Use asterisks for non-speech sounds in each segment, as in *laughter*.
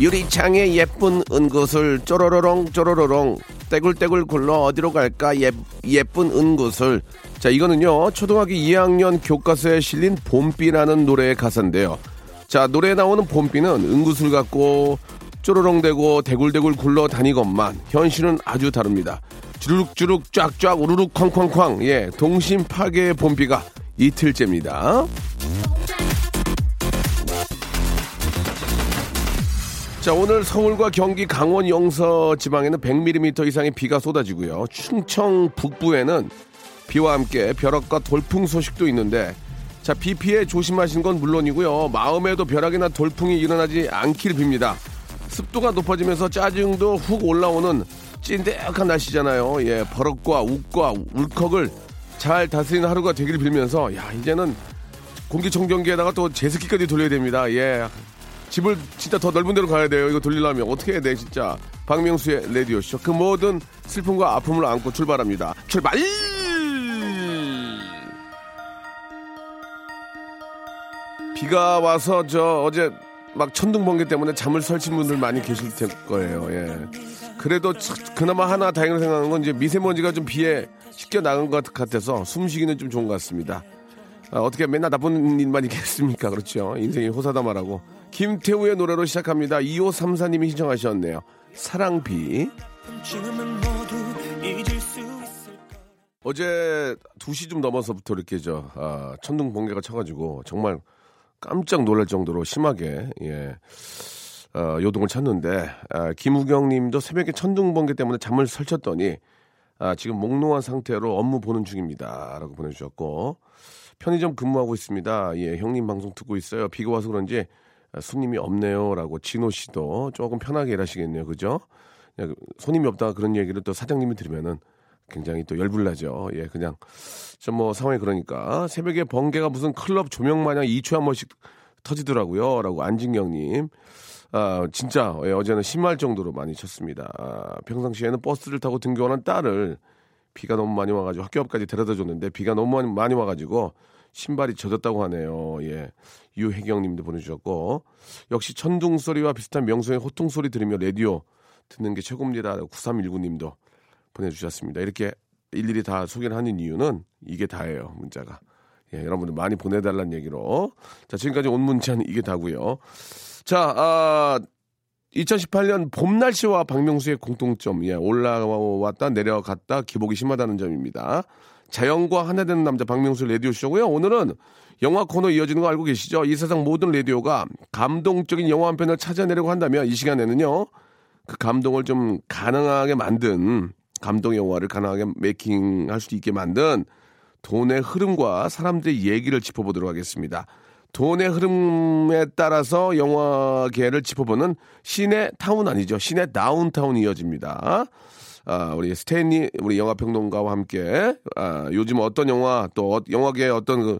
유리창에 예쁜 은굿을 쪼로로롱 쪼로로롱 떼굴떼굴 굴러 어디로 갈까? 예, 예쁜 은굿을 자 이거는요 초등학교 2학년 교과서에 실린 봄비라는 노래의 가사인데요. 자 노래에 나오는 봄비는 은굿을 갖고 쪼로롱대고 대굴대굴 굴러 다니건만 현실은 아주 다릅니다. 주룩주룩 쫙쫙 우르륵 쾅쾅쾅. 예 동심 파괴의 봄비가 이틀째입니다 자, 오늘 서울과 경기, 강원, 영서 지방에는 100mm 이상의 비가 쏟아지고요. 충청 북부에는 비와 함께 벼락과 돌풍 소식도 있는데 자, 비 피해 조심하시는 건 물론이고요. 마음에도 벼락이나 돌풍이 일어나지 않길 빕니다. 습도가 높아지면서 짜증도 훅 올라오는 찐득한 날씨잖아요. 예, 버럭과 욱과 울컥을 잘 다스리는 하루가 되길 빌면서 야, 이제는 공기청정기에다가 또 제습기까지 돌려야 됩니다. 예. 집을 진짜 더 넓은 데로 가야 돼요. 이거 돌리려면 어떻게 해야 돼, 진짜. 박명수의 라디오쇼. 그 모든 슬픔과 아픔을 안고 출발합니다. 출발! 비가 와서 저 어제 막 천둥 번개 때문에 잠을 설친 분들 많이 계실 테- 거예요. 예. 그래도 참- 그나마 하나 다행으로 생각하는 건 이제 미세먼지가 좀 비에 씻겨 나간 것 같아서 숨쉬기는 좀 좋은 것 같습니다. 아, 어떻게 맨날 나쁜 일만 있겠습니까? 그렇죠. 인생이 호사다마라고. 김태우의 노래로 시작합니다. 2534님이 신청하셨네요. 사랑비. 어제 2시 좀 넘어서부터 이렇게 저, 아, 천둥 번개가 쳐가지고 정말 깜짝 놀랄 정도로 심하게, 예, 어, 요동을 쳤는데, 아, 김우경 님도 새벽에 천둥 번개 때문에 잠을 설쳤더니, 아, 지금 몽롱한 상태로 업무 보는 중입니다. 라고 보내주셨고, 편의점 근무하고 있습니다. 예, 형님 방송 듣고 있어요. 비가 와서 그런지 아, 손님이 없네요. 라고 진호 씨도 조금 편하게 일하시겠네요. 그죠? 손님이 없다가 그런 얘기를 또 사장님이 들으면은 굉장히 또 열불나죠. 예, 그냥 좀 뭐 상황이 그러니까 새벽에 번개가 무슨 클럽 조명 마냥 2초에 한 번씩 터지더라고요. 라고 안진경님. 아, 진짜 예, 어제는 심할 정도로 많이 쳤습니다. 아, 평상시에는 버스를 타고 등교하는 딸을 비가 너무 많이 와가지고 학교 앞까지 데려다 줬는데 비가 너무 많이 와가지고 신발이 젖었다고 하네요. 예. 유혜경 님도 보내주셨고 역시 천둥 소리와 비슷한 명성의 호통 소리 들으며 라디오 듣는 게 최고입니다. 9319 님도 보내주셨습니다. 이렇게 일일이 다 소개를 하는 이유는 이게 다예요. 문자가. 예, 여러분들 많이 보내달라는 얘기로. 자, 지금까지 온 문자는 이게 다고요 자, 아, 2018년 봄 날씨와 박명수의 공통점, 예, 올라왔다 내려갔다 기복이 심하다는 점입니다. 자연과 하나 되는 남자 박명수 라디오 쇼고요. 오늘은 영화 코너 이어지는 거 알고 계시죠? 이 세상 모든 라디오가 감동적인 영화 한 편을 찾아내려고 한다면 이 시간에는요, 그 감동을 좀 가능하게 만든, 감동 영화를 가능하게 메이킹할 수 있게 만든 돈의 흐름과 사람들의 얘기를 짚어보도록 하겠습니다. 돈의 흐름에 따라서 영화계를 짚어보는 시내 타운 아니죠. 시내 다운타운이 이어집니다. 아, 우리 스탠리, 우리 영화 평론가와 함께, 아, 요즘 어떤 영화, 또 어- 영화계의 어떤 그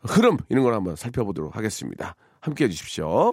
흐름, 이런 걸 한번 살펴보도록 하겠습니다. 함께 해 주십시오.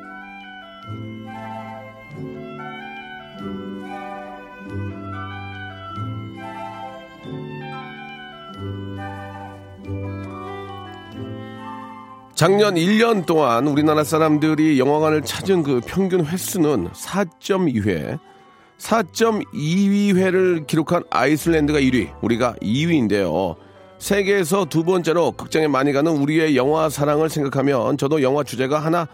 작년 1년 동안 우리나라 사람들이 영화관을 찾은 그 평균 횟수는 4.2회, 4.2회를 기록한 아이슬란드가 1위, 우리가 2위인데요. 세계에서 두 번째로 극장에 많이 가는 우리의 영화 사랑을 생각하면 저도 영화 주제가 하나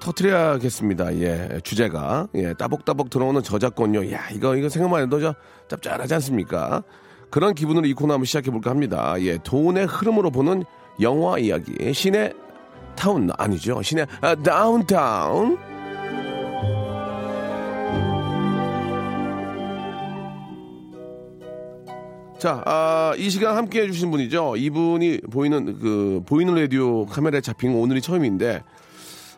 터트려야겠습니다. 예, 주제가. 예, 따복따복 들어오는 저작권료. 야, 이거, 이거 생각만 해도 저 짭짤하지 않습니까? 그런 기분으로 이 코너 한번 시작해볼까 합니다. 예, 돈의 흐름으로 보는 영화 이야기. 씨네 타운, 아니죠. 씨네 아, 다운타운. 자, 아, 이 시간 함께 해주신 분이죠. 이분이 보이는, 그, 보이는 라디오 카메라에 잡힌 오늘이 처음인데,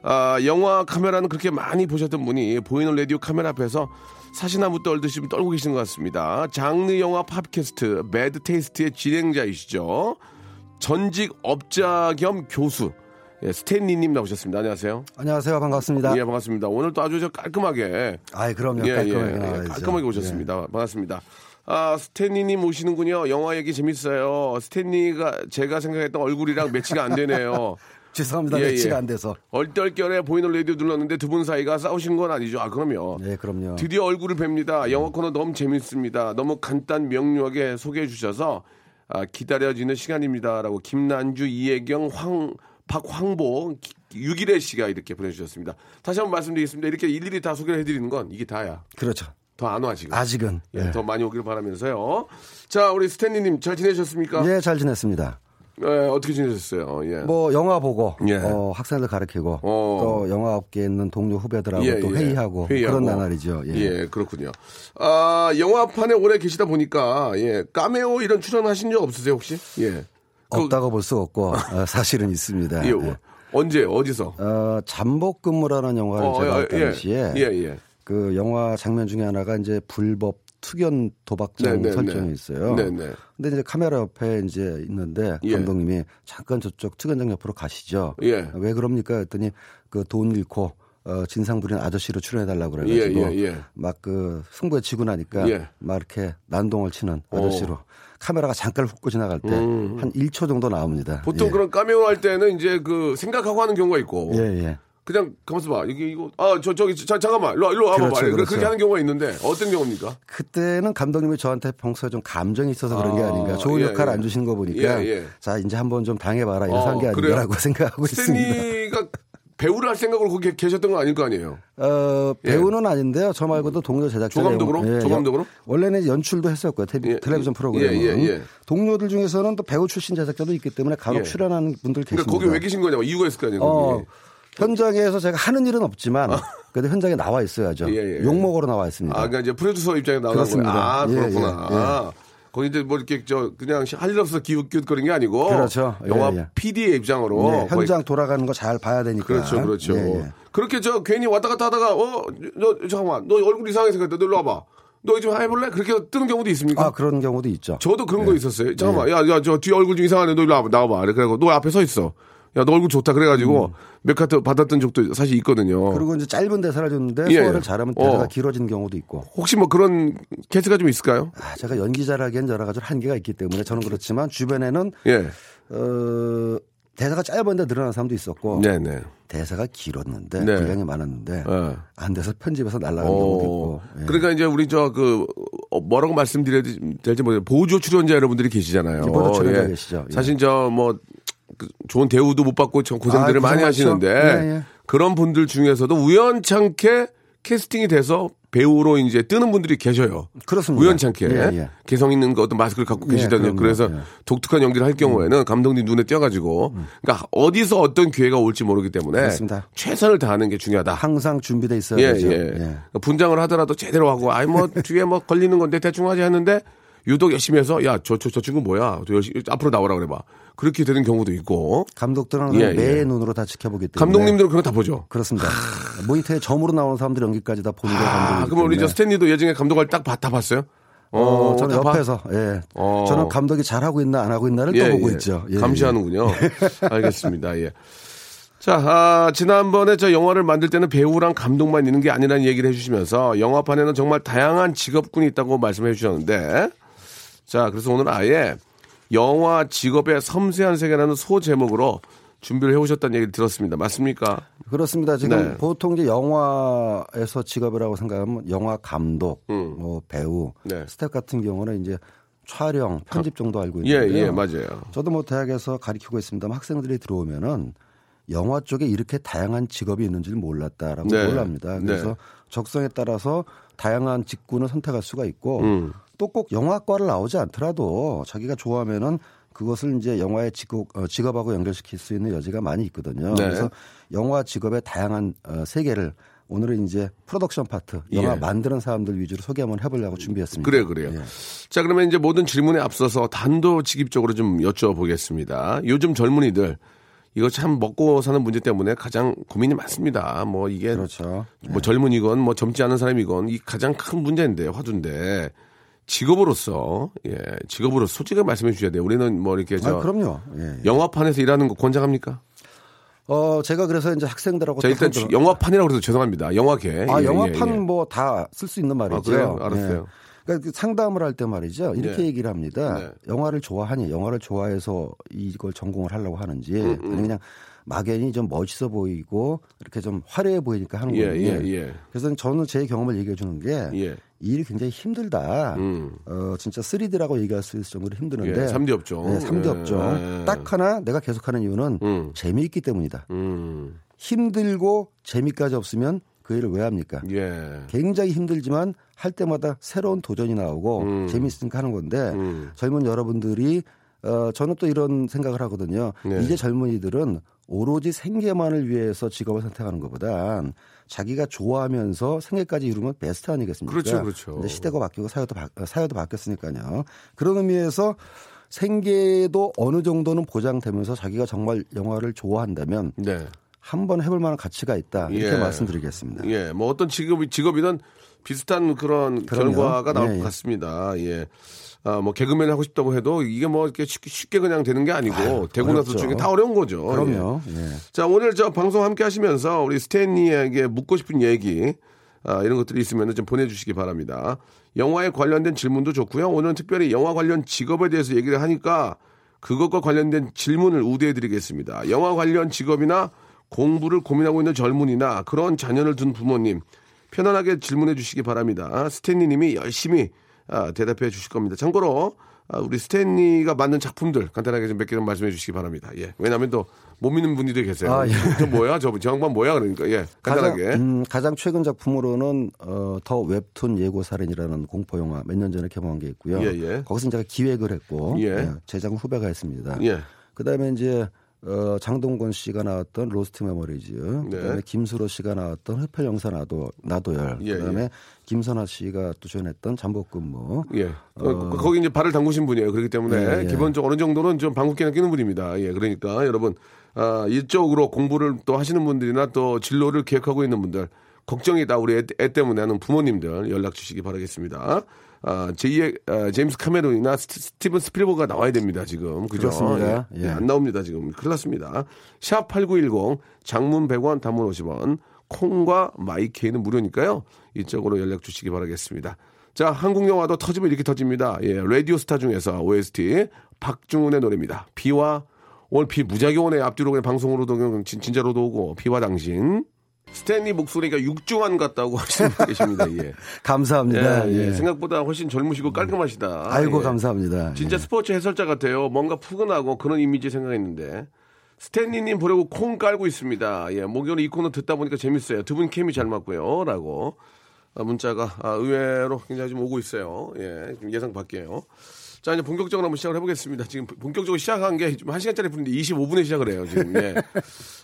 아, 영화 카메라는 그렇게 많이 보셨던 분이 보이는 라디오 카메라 앞에서 사시나무 떨듯이 떨고 계시는 것 같습니다. 장르 영화 팟캐스트 Mad Taste의 진행자이시죠. 전직 업자 겸 교수 예, 스탠리님 나오셨습니다. 안녕하세요. 안녕하세요. 반갑습니다. 예, 반갑습니다. 오늘 또 아주 저 깔끔하게 아이, 그럼요. 예, 깔끔하게 예, 예, 나와야죠. 깔끔하게 오셨습니다. 반갑습니다. 아, 스탠리님 오시는군요. 영화 얘기 재밌어요. 스탠리가 제가 생각했던 얼굴이랑 매치가 안 되네요. *laughs* 죄송합니다. 예, 매치가 예. 안 돼서. 얼떨결에 보이는 라디오 눌렀는데 두 분 사이가 싸우신 건 아니죠? 아, 그럼요. 네, 그럼요. 드디어 얼굴을 뵙니다. 영화 코너 너무 재밌습니다. 너무 간단 명료하게 소개해 주셔서 아, 기다려지는 시간입니다라고 김난주, 이혜경, 황 박황보, 기- 유기래 씨가 이렇게 보내주셨습니다. 다시 한번 말씀드리겠습니다. 이렇게 일일이 다 소개를 해드리는 건 이게 다야. 그렇죠. 더 안 와 지금. 아직은. 예, 예. 더 많이 오기를 바라면서요. 자, 우리 스탠리님 잘 지내셨습니까? 예, 잘 지냈습니다. 예, 어떻게 지내셨어요? 예. 뭐 영화 보고 예. 어, 학생들 가르치고 어. 또 영화 업계에 있는 동료 후배들하고 예, 또 예. 회의하고, 회의하고. 그런 나날이죠. 예. 예, 그렇군요. 아, 영화판에 오래 계시다 보니까, 예, 까메오 이런 출연하신 적 없으세요, 혹시? 예. 그- 없다고 볼 수 없고 어, *laughs* 사실은 있습니다. 예, 예. 언제, 어디서? 어, 잠복 근무라는 영화를 어, 제가 어, 할 예. 당시에 예, 예. 그 영화 장면 중에 하나가 이제 불법 투견 도박장 네, 네, 설정이 네. 있어요. 네, 네. 근데 이제 카메라 옆에 이제 있는데 예. 감독님이 잠깐 저쪽 투견장 옆으로 가시죠. 예. 왜 그럽니까? 했더니 그 돈 잃고 어, 진상 부리는 아저씨로 출연해달라고 그래가지고 예, 예, 예. 막그 승부에 지고 나니까 예. 막 이렇게 난동을 치는 오. 아저씨로 카메라가 잠깐 훅고 지나갈 때 한 1초 정도 나옵니다. 음. 보통 예. 그런 까메오 할 때는 이제 그 생각하고 하는 경우가 있고. 예, 예. 그냥 가만있어 봐. 이게 이거 아 저 저기 자, 잠깐만 일로 와, 일로 와봐. 그렇죠, 그렇게 그렇죠. 하는 경우가 있는데 어떤 경우입니까? 그때는 감독님이 저한테 평소에 좀 감정이 있어서 그런 게 아, 아닌가. 좋은 예, 역할 예. 안 주시는 거 보니까 예, 예. 자 이제 한번 좀 당해봐라 이래서 어, 한 게? 아닌가라고 *laughs* 생각하고 있습니다. 배우를 할 생각으로 거기 계셨던 거 아닐 거 아니에요? 어, 배우는 아닌데요. 저 말고도 동료 제작자 예. 조감독으로? 조감독으로? 원래는 연출도 했었고요. 텔- 예, 텔레비전 예, 프로그램은 예, 예. 동료들 중에서는 또 배우 출신 제작자도 있기 때문에 간혹 예. 출연하는 분들 계십니다. 그러니까 거기 왜 계신 거냐고 이유가 있을 거 아니에요. 어. 현장에서 제가 하는 일은 없지만 그래도 현장에 나와 있어야죠. 예, 예. 욕 먹으러 나와 있습니다. 아, 그러니까 이제 프로듀서 입장에 나오는 그렇습니다. 거예요. 아, 예, 그렇구나. 예, 예. 아, 거기 이제 뭐 이렇게 저 그냥 할 일 없어서 기웃기웃거리는 게 아니고 그렇죠. 예, 영화 예. PD의 입장으로 네, 어, 거의- 현장 돌아가는 거 잘 봐야 되니까. 그렇죠, 그렇죠. 예, 예. 그렇게 저 괜히 왔다 갔다 하다가 어, 너 잠깐만, 너 얼굴 생겼다. 너 일로 와봐. 너좀 해볼래? 그렇게 뜨는 경우도 있습니까? 아 그런 경우도 있죠. 저도 그런 거 예. 있었어요. 잠깐만, 야, 야, 저 뒤에 얼굴 좀 이상하네. 너 일로 와봐, 나와봐. 그래가지고 너 앞에 서 있어. 야, 너 얼굴 좋다. 그래가지고 몇 카트 받았던 적도 사실 있거든요. 음. 그리고 이제 짧은 대사를 줬는데 예, 소화를 예. 잘하면 대사가 어. 길어지는 경우도 있고. 혹시 뭐 그런 케이스가 좀 있을까요? 아, 제가 연기 잘하기엔 여러 가지 한계가 있기 때문에 저는 그렇지만 주변에는 예. 어, 대사가 짧은데 늘어난 사람도 있었고 네네. 대사가 길었는데 네. 분량이 많았는데 예. 안 돼서 편집에서 날라간 경우도 어, 있고. 예. 그러니까 이제 우리 저 그 뭐라고 말씀드려야 될지 모르겠어요. 보조 출연자 여러분들이 계시잖아요. 보조 출연자 계시죠. 예. 사실 저 뭐 좋은 대우도 못 받고 참 고생들을 아, 많이. 하시는데 예, 예. 그런 분들 중에서도 우연찮게 캐스팅이 돼서 배우로 이제 뜨는 분들이 계셔요. 그렇습니다. 우연찮게 예, 예. 개성 있는 그 어떤 마스크를 갖고 예, 계시다든요. 그럼요. 그래서 예. 독특한 연기를 할 경우에는 감독님 눈에 띄어가지고 그러니까 어디서 어떤 기회가 올지 모르기 때문에 그렇습니다. 최선을 다하는 게 중요하다. 항상 준비돼 있어야 예, 되죠. 예. 분장을 하더라도 제대로 하고, 아이, 뭐, 뒤에 뭐 걸리는 건데 대충 하지 했는데, 유독 열심히 해서, 야, 저, 저, 저 친구 뭐야? 또 열심히, 앞으로 나오라 그래봐. 그렇게 되는 경우도 있고, 감독들은 예, 매 예. 눈으로 다 지켜보기 때문에 감독님들은 그런 거다 보죠. 그렇습니다. 모니터에 점으로 나오는 사람들 연기까지 다 보는 게 아, 감독이기 그러면 우리 저. 스탠리도 예전에 감독할 딱다 봤어요? 어, 저는 다 봐? 옆에서 예. 어. 저는 감독이 잘하고 있나 안 하고 있나를 또 보고 있죠. 예, 감시하는군요. *laughs* 알겠습니다. 예. 자, 아, 지난번에 저 영화를 만들 때는 배우랑 감독만 있는 게 아니라는 얘기를 해주시면서 영화판에는 정말 다양한 직업군이 있다고 말씀해 주셨는데 자, 그래서 오늘 아예 영화 직업의 섬세한 세계라는 소 제목으로 준비를 해오셨다는 얘기를 들었습니다. 맞습니까? 예. 그렇습니다. 지금 네. 보통 이제 영화에서 직업이라고 생각하면 영화 감독, 음. 뭐 배우, 네. 스태프 같은 경우는 이제 촬영, 편집 정도 알고 예, 있는데요. 예, 맞아요. 저도 뭐 대학에서 가르치고 있습니다만 학생들이 들어오면은 영화 쪽에 이렇게 다양한 직업이 있는지를 몰랐다라고 네. 놀랍니다. 그래서 네. 적성에 따라서 다양한 직군을 선택할 수가 있고 음. 또 꼭 영화과를 나오지 않더라도 자기가 좋아하면은 그것을 이제 영화의 직업, 어, 직업하고 연결시킬 수 있는 여지가 많이 있거든요. 네. 그래서 영화 직업의 다양한 어, 세계를 오늘은 이제 프로덕션 파트, 영화 예. 만드는 사람들 위주로 소개 한번 해보려고 준비했습니다. 그래 그래요. 예. 자 그러면 이제 모든 질문에 앞서서 단도직입적으로 좀 여쭤보겠습니다. 요즘 젊은이들 이거 참 먹고 사는 문제 때문에 가장 고민이 많습니다. 뭐 이게 그렇죠. 뭐 젊은이건 뭐 젊지 않은 사람이건 이 가장 큰 문제인데 화두인데 직업으로서 예 직업으로 솔직하게 말씀해 주셔야 돼요. 우리는 뭐 이렇게 저 아, 그럼요. 예. 영화판에서 일하는 거 권장합니까? 어, 제가 그래서 이제 학생들하고 자 일단 또 한번- 영화판이라고 해서 죄송합니다. 영화계. 아, 예, 영화판 예, 예. 뭐다 쓸 수 있는 말이죠. 아, 그래요? 알았어요. 예. 그러니까 그 상담을 할 때 말이죠. 이렇게 네. 얘기를 합니다. 네. 영화를 좋아하니, 영화를 좋아해서 이걸 전공을 하려고 하는지, 음, 아니면 그냥 막연히 좀 멋있어 보이고 이렇게 좀 화려해 보이니까 하는 예, 건지. 예, 예. 그래서 저는 제 경험을 얘기해 주는 게 예. 이 일이 굉장히 힘들다. 음. 어, 진짜 3D라고 얘기할 수 있을 정도로 힘드는데. 예, 3D 업종. 네, 3D 예, 업종. 예. 딱 하나 내가 계속하는 이유는 음. 재미있기 때문이다. 음. 힘들고 재미까지 없으면 그 일을 왜 합니까? 예. 굉장히 힘들지만 할 때마다 새로운 도전이 나오고 음. 재미있으니까 하는 건데 음. 젊은 여러분들이 어 저는 또 이런 생각을 하거든요. 네. 이제 젊은이들은 오로지 생계만을 위해서 직업을 선택하는 것보단 자기가 좋아하면서 생계까지 이루면 베스트 아니겠습니까? 그렇죠, 그렇죠. 근데 시대가 바뀌고 사회도 바, 어, 사회도 바뀌었으니까요. 그런 의미에서 생계도 어느 정도는 보장되면서 자기가 정말 영화를 좋아한다면 네. 한번 해볼 만한 가치가 있다 이렇게 예. 말씀드리겠습니다. 예, 뭐 어떤 직업이 직업이든 비슷한 그런 그럼요. 결과가 나올 예, 것 예. 같습니다. 예. 아, 뭐 개그맨 하고 싶다고 해도 이게 뭐 이렇게 쉽게, 쉽게 그냥 되는 게 아니고 아유, 되고 나서 어렵죠. 중에 다 어려운 거죠. 그럼요. 예. 예. 자, 오늘 저 방송 함께 하시면서 우리 스탠리에게 묻고 싶은 얘기 아, 이런 것들이 있으면 좀 보내주시기 바랍니다. 영화에 관련된 질문도 좋고요. 오늘은 특별히 영화 관련 직업에 대해서 얘기를 하니까 그것과 관련된 질문을 우대해드리겠습니다. 영화 관련 직업이나 공부를 고민하고 있는 젊은이나 그런 자녀를 둔 부모님 편안하게 질문해 주시기 바랍니다. 스탠리 님이 열심히 아, 대답해 주실 겁니다. 참고로 아, 우리 스탠리가 만든 작품들 간단하게 좀 몇 개 좀 말씀해 주시기 바랍니다. 예. 왜냐하면 또 못 믿는 분들이 계세요. 아, 예. 저 뭐야? 저, 저 양반 뭐야? 그러니까 예. 간단하게. 가장, 음, 가장 최근 작품으로는 어, The 웹툰 예고 살인이라는 공포 영화 몇 년 전에 개봉한 게 있고요. 예, 예. 거기서 제가 기획을 했고 예. 예, 제작은 후배가 했습니다. 예. 그다음에 이제 어, 장동건 씨가 나왔던 Lost Memories, 네. 그다음에 김수로 씨가 나왔던 흡혈 형사 나도 나도열, 예, 그다음에 예. 김선아 씨가 또 주연했던 잠복근무. 예. 어, 거기 이제 발을 담그신 분이에요. 그렇기 때문에 예, 예. 기본적으로 어느 정도는 좀 방귀깨나 끼는 분입니다. 예. 그러니까 여러분, 아, 이쪽으로 공부를 또 하시는 분들이나 또 진로를 계획하고 있는 분들, 걱정이다. 우리 애, 애 때문에 하는 부모님들 연락 주시기 바라겠습니다. 아, 제2의 아, 제임스 카메론이나 스티, 스티븐 스필버그가 나와야 됩니다. 지금. 그죠? 그렇습니다. 예. 예. 안 나옵니다. 지금. 큰일 났습니다. 샵 8910 장문 100원 단문 50원 콩과 마이케이는 무료니까요. 이쪽으로 연락 주시기 바라겠습니다. 자, 한국 영화도 터지면 이렇게 터집니다. 예, 라디오 스타 중에서 OST 박중훈의 노래입니다. 비와 오늘 비 무지하게 오네. 앞뒤로 그냥 방송으로도 그냥 진, 진짜로도 오고 비와 당신. 스탠리 목소리가 육중한 같다고 *laughs* 하시는 분 계십니다. 예. *laughs* 감사합니다. 예, 예. 예. 생각보다 훨씬 젊으시고 깔끔하시다. 아이고 예. 감사합니다. 진짜 예. 스포츠 해설자 같아요. 뭔가 푸근하고 그런 이미지 생각했는데. 스탠리님 보려고 콩 깔고 있습니다. 예, 목요일 이 코너 듣다 보니까 재밌어요. 두 분 케미 잘 맞고요. 라고. 아, 문자가 아, 의외로 굉장히 좀 오고 있어요. 예, 좀 예상 밖이에요. 자, 이제 본격적으로 한번 시작을 해보겠습니다. 지금 본격적으로 시작한 게 좀 1시간짜리 풀인데 25분에 시작을 해요, 지금. 예.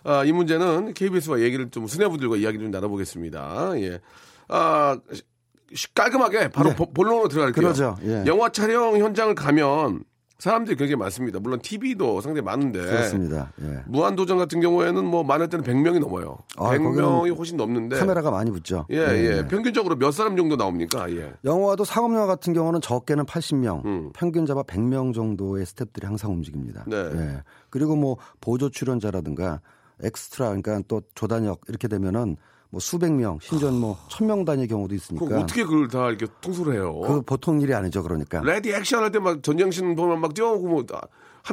아, 이 문제는 KBS와 얘기를 좀 수뇌부들과 이야기 좀 나눠보겠습니다. 예. 아, 시- 깔끔하게 바로 보- 본론으로 들어갈게요. 네. 그러죠. 예. 영화 촬영 현장을 가면 사람들이 굉장히 많습니다. 물론 TV도 상당히 많은데. 그렇습니다. 예. 무한도전 같은 경우에는 뭐 많을 때는 100명이 넘어요. 아, 100명이 거기는 훨씬 넘는데. 카메라가 많이 붙죠. 예, 예. 평균적으로 몇 사람 정도 나옵니까? 예. 영화도 상업영화 같은 경우는 적게는 80명, 음. 평균 잡아 100명 정도의 스탭들이 항상 움직입니다. 네. 예. 그리고 뭐 보조 출연자라든가 엑스트라 그러니까 또 조단역 이렇게 되면은 뭐 수백 명, 심지어 뭐 천명 단위 경우도 있으니까 어떻게 그걸 다 이렇게 통솔을 해요? 그 보통 일이 아니죠, 그러니까. ready action 할 때 막 전쟁신 보면 막 뛰어오고 뭐 한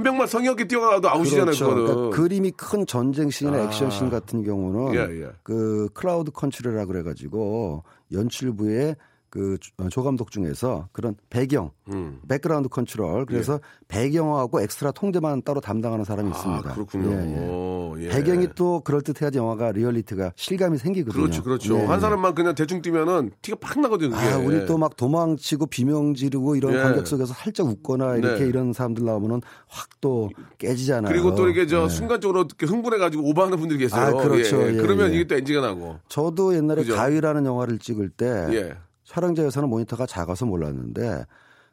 명만 성의 없게 뛰어가도 아웃이잖아요, 그렇죠. 그거는. 그러니까 그림이 큰 전쟁 씬이나 아. 액션 씬 같은 경우는 예, 예. 그 crowd control이라 그래 가지고 연출부에 그 조- 조감독 중에서 그런 배경, 음. background control 그래서 배경하고 엑스트라 통제만 따로 담당하는 사람이 있습니다. 아, 그렇군요. 예, 예. 오, 예. 배경이 또 그럴 듯해야지 영화가 리얼리티가 실감이 생기거든요. 그렇죠, 그렇죠. 예, 한 예. 사람만 그냥 대충 뛰면은 티가 팍 나거든요. 그게. 아, 우리 또 막 도망치고 비명 지르고 이런 예. 관객 속에서 살짝 웃거나 이렇게 네. 이런 사람들 나오면은 확 또 깨지잖아요. 그리고 또 이게 저 예. 순간적으로 흥분해가지고 오버하는 분들이 계세요. 아, 그렇죠. 예, 예. 예, 그러면 예. 이게 또 엔지가 나고. 저도 옛날에 그죠? 가위라는 영화를 찍을 때 예. 촬영장에서는 모니터가 작아서 몰랐는데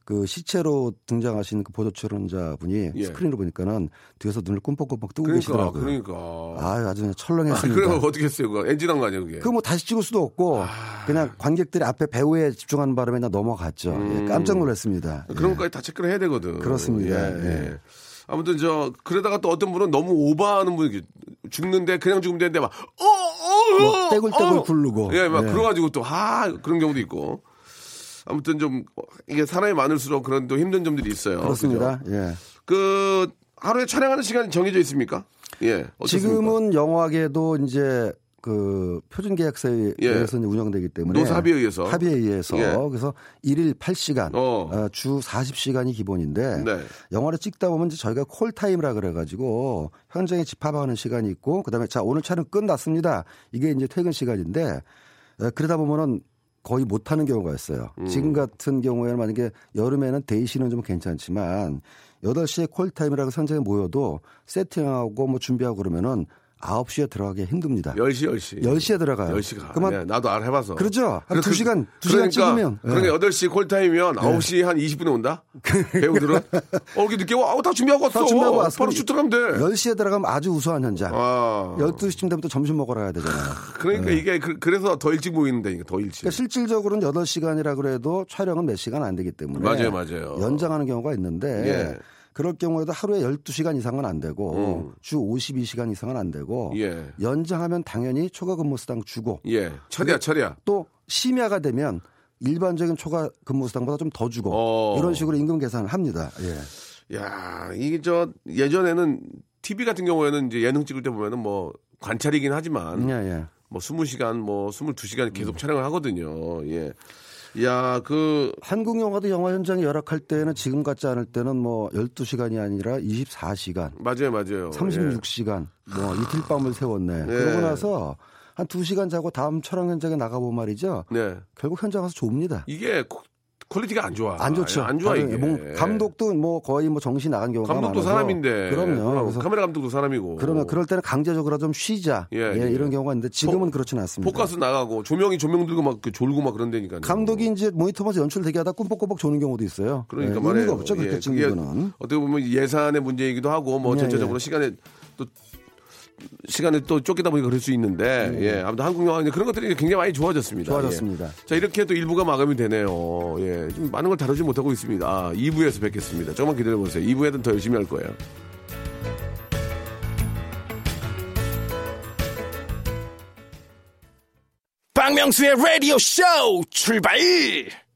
그 시체로 등장하신 그 보도 출연자분이 예. 스크린으로 보니까는 뒤에서 눈을 꿈뻑꿈뻑 뜨고 그러니까, 계시더라고요. 그러니까. 아, 아주 그냥 아, 철렁했습니다. 그러면 어떻게 했어요? 그거 엔진한 거 아니에요, 그게? 그뭐 다시 찍을 수도 없고 아. 그냥 관객들이 앞에 배우에 집중하는 바람에 그냥 넘어갔죠. 예, 깜짝 놀랐습니다. 음. 그런 것까지 다 체크를 해야 되거든. 그렇습니다. 예, 예. 예. 아무튼 저 그러다가 또 어떤 분은 너무 오버하는 분이 죽는데 그냥 죽으면 되는데 막 어, 어, 뭐 어, 떼굴떼굴 어. 굴르고. 예, 막 예. 그래가지고 또 아 그런 경우도 있고. 아무튼 좀 이게 사람이 많을수록 그런 또 힘든 점들이 있어요. 그렇습니다. 예. 그죠? 그 하루에 촬영하는 시간이 정해져 있습니까? 예. 어떻습니까? 지금은 영화계도 이제 그 표준 계약서에 예. 의해서 운영되기 때문에 노사 합의에 의해서. 합의에 의해서 예. 그래서 일일 8시간 어. 어, 주 40시간이 기본인데 네. 영화를 찍다 보면 이제 저희가 콜 타임이라 그래 가지고 현장에 집합하는 시간이 있고 그다음에 자 오늘 촬영 끝났습니다. 이게 이제 퇴근 시간인데 어, 그러다 보면은 거의 못 하는 경우가 있어요. 음. 지금 같은 경우에는 만약에 여름에는 데이시는 좀 괜찮지만 8시에 콜타임이라고 현장에 모여도 세팅하고 뭐 준비하고 그러면은 9시에 들어가기 힘듭니다. 10시, 10시. 10시에 들어가요. 10시가. 그만 네, 나도 알 해봐서. 그렇죠. 한 그래, 2시간, 그- 2시간 찍으면. 예. 그러니까 8시 콜타임이면 9시 한 20분에 온다? *laughs* 배우들은? 어, 이렇게 늦게 와? 어, 다 준비하고 왔어. 다 준비하고 왔어. 바로 슛 들어가면 돼. 10시에 들어가면 아주 우수한 현장. 아. 12시쯤 되면 또 점심 먹으러 가야 되잖아요. 그러니까 이게 그, 래서더 일찍 모이는데, 더 일찍. 그러니까 실질적으로는 8시간이라 그래도 촬영은 몇 시간 안 되기 때문에 맞아요, 맞아요. 연장하는 경우가 있는데 예. 그럴 경우에도 하루에 12시간 이상은 안 되고 주 52시간 이상은 안 되고 음. 예. 연장하면 당연히 초과 근무 수당 주고 예. 철이야, 철이야. 또 심야가 되면 일반적인 초과 근무 수당보다 좀 더 주고 어. 이런 식으로 임금 계산을 합니다. 예. 야 이게 저, 예전에는 TV 같은 경우에는 이제 예능 찍을 때 보면은 뭐, 관찰이긴 하지만, 예, 예. 뭐 20시간, 뭐 22시간 계속 촬영을 하거든요. 예. 야, 그, 한국 영화도 영화 현장에 열악할 때는 지금 같지 않을 때는 뭐 12시간이 아니라 24시간, 맞아요, 맞아요. 36시간, 뭐 이틀 밤을 세웠네. 예. 그러고 나서 한 2시간 자고 다음 촬영 현장에 나가보면 말이죠. 예. 네. 결국 현장 가서 좁니다. 이게 코- quality가 안 좋아. 안 좋죠. 안 좋아, 이게. 뭐 감독도 뭐 거의 뭐 정신 나간 경우가 감독도 많아서. 사람인데. 그럼요. 그럼 카메라 감독도 사람이고. 그러면 그럴 때는 강제적으로 좀 쉬자. 예, 예, 예. 이런 경우가 있는데 지금은 포- 그렇지는 않습니다. 포커스 나가고 조명이 조명 들고 막그 졸고 막 그런다니까요. 감독이 이제 모니터 보면서 연출 대기하다 꿈뻑꿈뻑 조는 경우도 있어요. 그러니까 예, 말이에요. 의미가 없죠. 그렇게 예, 찍는 거는. 어떻게 보면 예산의 문제이기도 하고 뭐 예, 전체적으로 예. 시간에 또 시간에 또 쫓기다 보니까 그럴 수 있는데 예 아무튼 한국 영화 그런 것들이 굉장히 많이 좋아졌습니다. 좋아졌습니다. 예. 자 이렇게 또 일부가 마감이 되네요. 예, 좀 많은 걸 다루지 못하고 있습니다. 아, 2부에서 뵙겠습니다. 조금만 기다려 보세요. 2부에는 더 열심히 할 거예요. 박명수의 라디오 쇼 출발!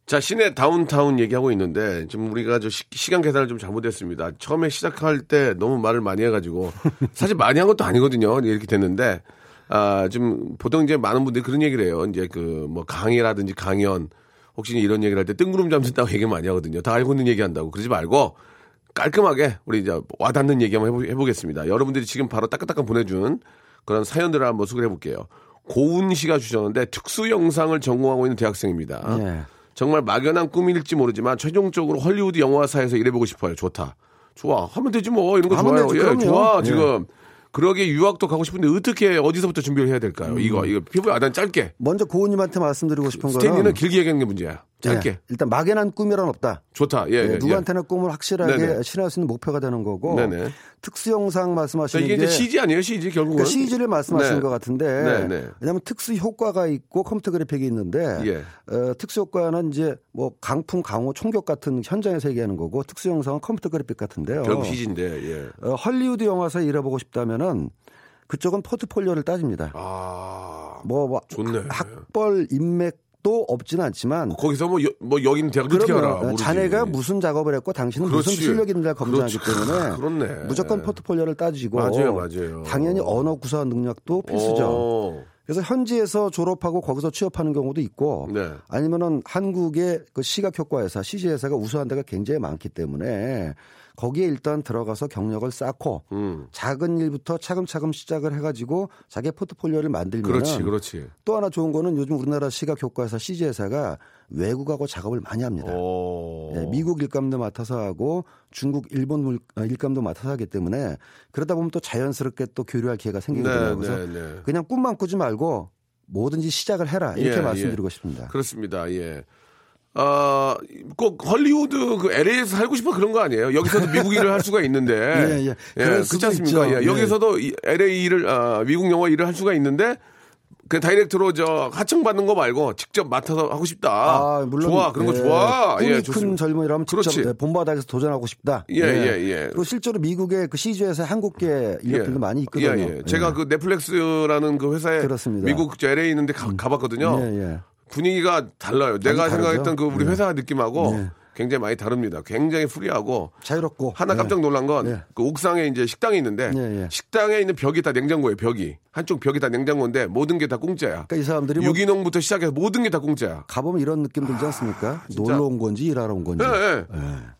자, 시내 다운타운 얘기하고 있는데, 지금 우리가 저 시, 간 계산을 좀 잘못했습니다. 처음에 시작할 때 너무 말을 많이 해가지고, *laughs* 사실 많이 한 것도 아니거든요. 이렇게 됐는데, 아, 지금 보통 이제 많은 분들이 그런 얘기를 해요. 이제 그 뭐 강의라든지 강연, 혹시 이런 얘기를 할 때 뜬구름 잠든다고 *laughs* 얘기 많이 하거든요. 다 알고 있는 얘기 한다고. 그러지 말고, 깔끔하게 우리 이제 와닿는 얘기 한번 해보, 겠습니다 여러분들이 지금 바로 따끈따끈 보내준 그런 사연들을 한번 소개해 볼게요. 고운 씨가 주셨는데 특수 영상을 전공하고 있는 대학생입니다. 예. 정말 막연한 꿈일지 모르지만 최종적으로 헐리우드 영화사에서 일해보고 싶어요. 좋다. 좋아. 하면 되지 뭐. 이런 거 좋아요. 되지, 예. 좋아. 예. 지금. 그러게 유학도 가고 싶은데 어떻게 어디서부터 준비를 해야 될까요? 음. 이거 이거 피부에 아단 짧게. 먼저 고은님한테 말씀드리고 싶은 거는 스탠리는 길게 얘기하는 게 문제야. 짧게. 예, 일단 막연한 꿈이란 없다. 좋다. 예, 예, 예, 누구한테나 꿈을 확실하게 네네. 실현할 수 있는 목표가 되는 거고 네네. 특수 영상 자, 말씀하시는 이게 게 이제 CG 아니에요? CG 결국은. 그러니까 CG를 말씀하시는 네. 것 같은데 네, 네. 왜냐하면 특수 효과가 있고 컴퓨터 그래픽이 있는데 예. 어, 특수 효과는 이제 뭐 강풍, 강호, 총격 같은 현장에서 얘기하는 거고 특수 영상은 컴퓨터 그래픽 같은데요. 결국 CG인데. 예. 어, 헐리우드 영화사에 일해보고 싶다면은 그쪽은 포트폴리오를 따집니다. 아. 뭐, 뭐 좋네. 학벌 인맥 도 없지는 않지만 거기서 뭐, 여, 뭐 여기는 대학 어떻게 알아? 모르지. 자네가 무슨 작업을 했고 당신은 그렇지. 무슨 실력이 있는지를 검증하기 그렇지. 때문에 그렇네. 무조건 포트폴리오를 따지고 맞아요, 맞아요. 당연히 언어 구사 능력도 필수죠. 어. 그래서 현지에서 졸업하고 거기서 취업하는 경우도 있고 네. 아니면은 한국의 그 시각 효과 회사, CG 회사가 우수한 데가 굉장히 많기 때문에 거기에 일단 들어가서 경력을 쌓고 음. 작은 일부터 차근차근 시작을 해가지고 자기 포트폴리오를 만들면 그렇지, 그렇지. 또 하나 좋은 거는 요즘 우리나라 시각 효과 회사 CG 회사가 외국하고 작업을 많이 합니다. 오. 예, 미국 일감도 맡아서 하고 중국, 일본 물- 어, 일감도 맡아서 하기 때문에 그러다 보면 또 자연스럽게 또 교류할 기회가 생기게 네, 되고 네, 네. 그냥 꿈만 꾸지 말고 뭐든지 시작을 해라 이렇게 예, 말씀드리고 예. 싶습니다. 그렇습니다. 예. 아, 꼭 헐리우드 그 LA에서 살고 싶어 그런 거 아니에요? 여기서도 미국 일을 할 수가 있는데. *laughs* 예, 예. 그럴 그렇지 않습니까? 예, 예. 여기서도 이 LA 일을 아, 미국 영화 일을 할 수가 있는데 그 direct로 저 하청 받는 거 말고 직접 맡아서 하고 싶다. 아, 물론 좋아. 그런 거 예, 좋아. 꿈이 예, 큰. 젊은이라면 직접 그렇지. 네, 본바닥에서 도전하고 싶다. 예, 예, 예. 그리고 실제로 미국의 그 CG에서 한국계 인력들도 많이 있거든요. 예, 예. 제가 그 넷플릭스라는 그 회사에 그렇습니다. 음. 미국 저 LA 있는데 가, 가봤거든요. 예, 예. 분위기가 달라요. 내가 다르죠? 생각했던 그 우리 예. 회사 느낌하고 예. 굉장히 많이 다릅니다. 굉장히 free하고 자유롭고 하나 예. 깜짝 놀란 건 예. 그 옥상에 이제 식당이 있는데 예, 예. 식당에 있는 벽이 다 냉장고예요. 벽이 한쪽 벽이 다 냉장고인데 모든 게 다 공짜야. 그러니까 이 사람들이 뭐 유기농부터 시작해서 모든 게 다 공짜야. 가보면 이런 느낌 들지 않습니까? 진짜. 놀러 온 건지 일하러 온 건지. 예, 예.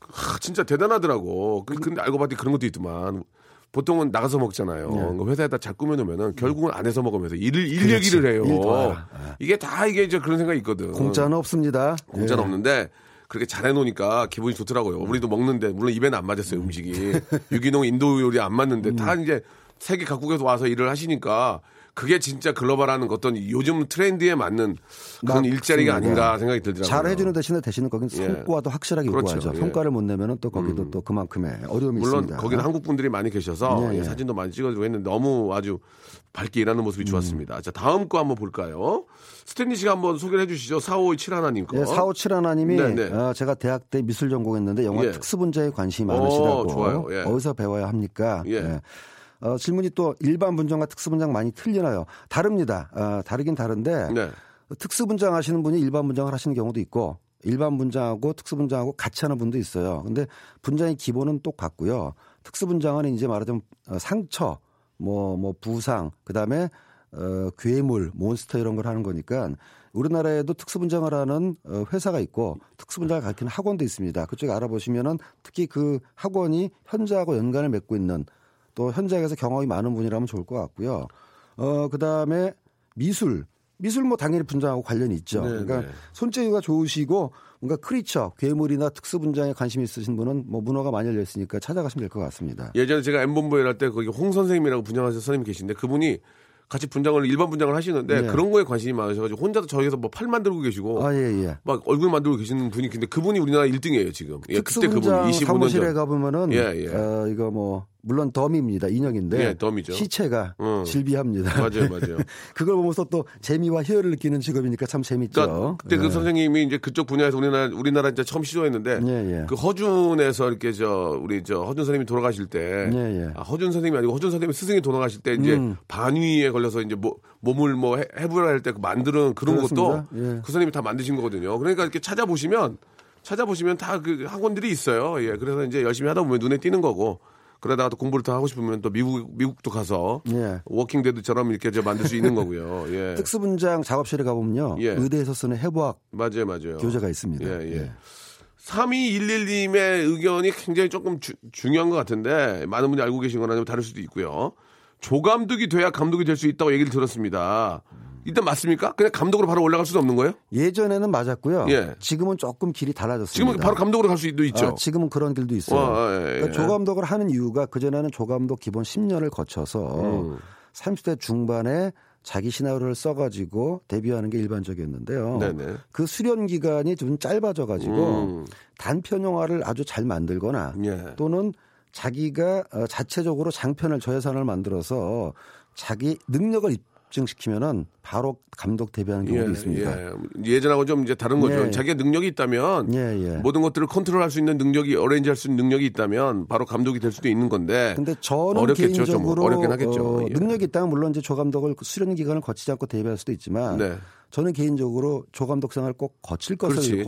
하, 진짜 대단하더라고. 그- 근데 알고 봤더니 그런 것도 있더만. 보통은 나가서 먹잖아요. 예. 그 회사에다 잘 꾸며놓으면은 결국은 안에서 먹으면서 일, 일 그렇지. 얘기를 해요. 일 도와라. 이게 다 이게 이제 그런 생각이 있거든. 공짜는 없습니다. 공짜는 예. 없는데 그렇게 잘해놓으니까 기분이 좋더라고요. 우리도 먹는데 물론 입에는 안 맞았어요 음식이 *laughs* 유기농 인도 요리 안 맞는데 다 음. 이제 세계 각국에서 와서 일을 하시니까 그게 진짜 글로벌하는 어떤 요즘 트렌드에 맞는 그런 일자리가. 아닌가 생각이 들더라고요. 잘 해주는 대신에 대신에 거긴 예. 성과도 확실하게 그렇죠. 요구하죠. 예. 성과를 못 내면은 또 거기도 또 그만큼의 어려움이 물론 있습니다. 거기는 한국 분들이 많이 계셔서 예, 예, 예. 사진도 많이 찍어주고 했는데 너무 아주 밝게 일하는 모습이 음. 좋았습니다. 자 다음 거 한번 볼까요? 스탠리 씨가 한번 소개를 해주시죠. 4527 하나님 거. 예, 4571 하나님이 네, 네. 어, 제가 대학 때 미술 전공했는데 영화 예. 특수 분야에 관심이 오, 많으시다고 좋아요. 예. 어디서 배워야 합니까? 예. 어, 질문이 또 일반 분장과 특수 분장 많이 틀리나요? 다릅니다. 어, 다르긴 다른데 네. 특수 분장 하시는 분이 일반 분장을 하시는 경우도 있고 일반 분장하고 특수 분장하고 같이 하는 분도 있어요. 근데 분장의 기본은 똑같고요. 특수 분장은 이제 말하자면 어, 상처, 뭐, 뭐 부상, 그 다음에 어, 괴물, 몬스터 이런 걸 하는 거니까 우리나라에도 특수 분장을 하는 어, 회사가 있고 특수 분장을 가르치는 학원도 있습니다. 그쪽에 알아보시면은 특히 그 학원이 현장하고 연관을 맺고 있는 또 현장에서 경험이 많은 분이라면 좋을 것 같고요. 어, 그 다음에 미술. 미술 뭐 당연히 분장하고 관련이 있죠. 네, 그러니까 네. 손재주가 좋으시고 뭔가 크리처, 괴물이나 특수 분장에 관심 있으신 분은 뭐 문화가 많이 열려 있으니까 찾아가시면 될 것 같습니다. 예전에 제가 엠본부에 할때 거기 홍 선생님이라고 분장하시는 선생님 계신데 그분이 같이 분장을 일반 분장을 하시는데 네. 그런 거에 관심이 많으셔가지고 혼자도 저기서 뭐 팔 만들고 계시고 아, 예, 예. 막 얼굴 만들고 계시는 분이 근데 그분이 우리나라 1등이에요 지금. 예, 특수 그때 그분 분장 25년 사무실에 전. 가보면은 예, 예. 어, 이거 뭐 물론 덤입니다. 인형인데 예, 덤이죠. 시체가 음. 질비합니다. 맞아요, *laughs* 맞아요. 그걸 보면서 또 재미와 희열을 느끼는 직업이니까 참 재밌죠. 그러니까 그때 예. 그 선생님이 이제 그쪽 분야에서 우리나라 우리나라 이제 처음 시도했는데 예, 예. 그 허준에서 이렇게 저 우리 저 허준 선생님이 돌아가실 때 예, 예. 아, 허준 선생님이 아니고 허준 선생님 스승이 돌아가실 때 이제 음. 반위에 걸려서 이제 뭐, 몸을 뭐 해- 해부할 때그 만드는 그런 것도 그렇습니다. 예. 그 선생님이 다 만드신 거거든요. 그러니까 이렇게 찾아보시면 찾아보시면 다 그 학원들이 있어요. 예. 그래서 이제 열심히 하다 보면 눈에 띄는 거고 그러다가 또 공부를 더 하고 싶으면 또 미국 미국도 가서 예. 워킹 데드처럼 이렇게 저 만들 수 있는 거고요. 예. *laughs* 특수 분장 작업실에 가보면요. 예. 의대에서 쓰는 해부학 맞아요, 맞아요. 교재가 있습니다. 예, 예. 3211님의 의견이 굉장히 조금 주- 중요한 것 같은데 많은 분이 알고 계신 건 아니면 다를 수도 있고요. 조감독이 돼야 감독이 될 수 있다고 얘기를 들었습니다. 일단 맞습니까? 그냥 감독으로 바로 올라갈 수도 없는 거예요? 예전에는 맞았고요. 예. 지금은 조금 길이 달라졌습니다. 지금은 바로 감독으로 갈 수도 있죠. 아, 지금은 그런 길도 있어요. 어, 예, 예. 그러니까 조감독을 하는 이유가 그전에는 조감독 기본 10년을 거쳐서 음. 30대 중반에 자기 시나리오를 써가지고 데뷔하는 게 일반적이었는데요. 네네. 그 수련 기간이 좀 짧아져가지고 음. 단편 영화를 아주 잘 만들거나 예. 또는 자기가 어, 자체적으로 장편을 저예산을 만들어서 자기 능력을 입증시키면은 바로 감독 데뷔하는 경우도 있습니다. 예. 예전하고 좀 이제 다른 거죠. 예. 자기가 능력이 있다면 예, 예. 모든 것들을 컨트롤할 수 있는 능력이 어레인지할 수 있는 능력이 있다면 바로 감독이 될 수도 있는 건데. 근데 저는 어렵겠죠. 좀 개인적으로 어렵긴 하겠죠. 어, 예. 능력이 있다면 물론 이제 조 감독을 수련 기간을 거치지 않고 데뷔할 수도 있지만 네. 저는 개인적으로 조 감독 생활 꼭 거칠 것을.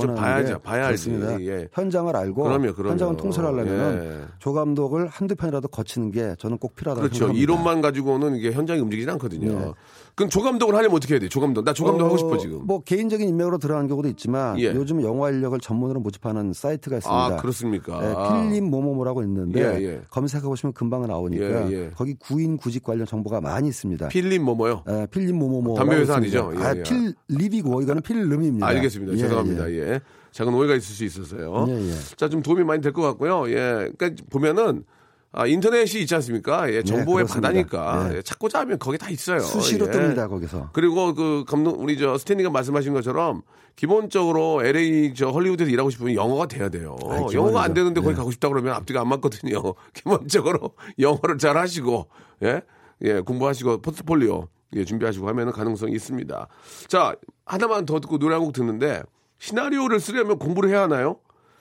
봐야지. 그렇습니다. 예. 현장을 알고 그럼요, 그럼요. 현장을 통솔하려면 예. 조 감독을 한두 편이라도 거치는 게 저는 꼭 필요하다고 그렇죠. 생각합니다. 이론만 가지고는 이게 현장이 움직이지 않거든요. 네. 그럼 조감독을 하려면 어떻게 해야 돼? 조감독. 나 조감독 하고 싶어 어, 지금. 뭐 개인적인 인맥으로 들어간 경우도 있지만 예. 요즘 영화 인력을 전문으로 모집하는 사이트가 있습니다. 아, 그렇습니까? 네, 아. 필립 모모모라고 있는데 예, 예. 검색해 보시면 금방 나오니까 예, 예. 거기 구인 구직 관련 정보가 많이 있습니다. 필립 뭐뭐요? 에, 필립 모모모 담배 회사 아니죠? 예, 아, 예. 필립이고 이거는 필름입니다. 알겠습니다. 예, 죄송합니다. 예. 예. 작은 오해가 있을 수 있어서요. 예, 예. 자, 좀 도움이 많이 될 것 같고요. 예. 그러니까 보면은 아, 인터넷이 있지 않습니까? 예, 정보의 그렇습니다. 바다니까. 예. 예, 찾고자 하면 거기 다 있어요. 수시로 예. 뜹니다 거기서. 그리고 그 감독 우리 저 스탠리가 말씀하신 것처럼 기본적으로 LA 저 헐리우드에서 일하고 싶으면 영어가 돼야 돼요. 기본이죠. 영어가 안 되는데 거기 예. 가고 싶다 그러면 앞뒤가 안 맞거든요. *laughs* 기본적으로 영어를 잘 하시고 예. 예, 공부하시고 포트폴리오 예, 준비하시고 하면은 가능성이 있습니다. 자, 하나만 더 듣고 노래 한 곡 듣는데 시나리오를 쓰려면 공부를 해야 하나요?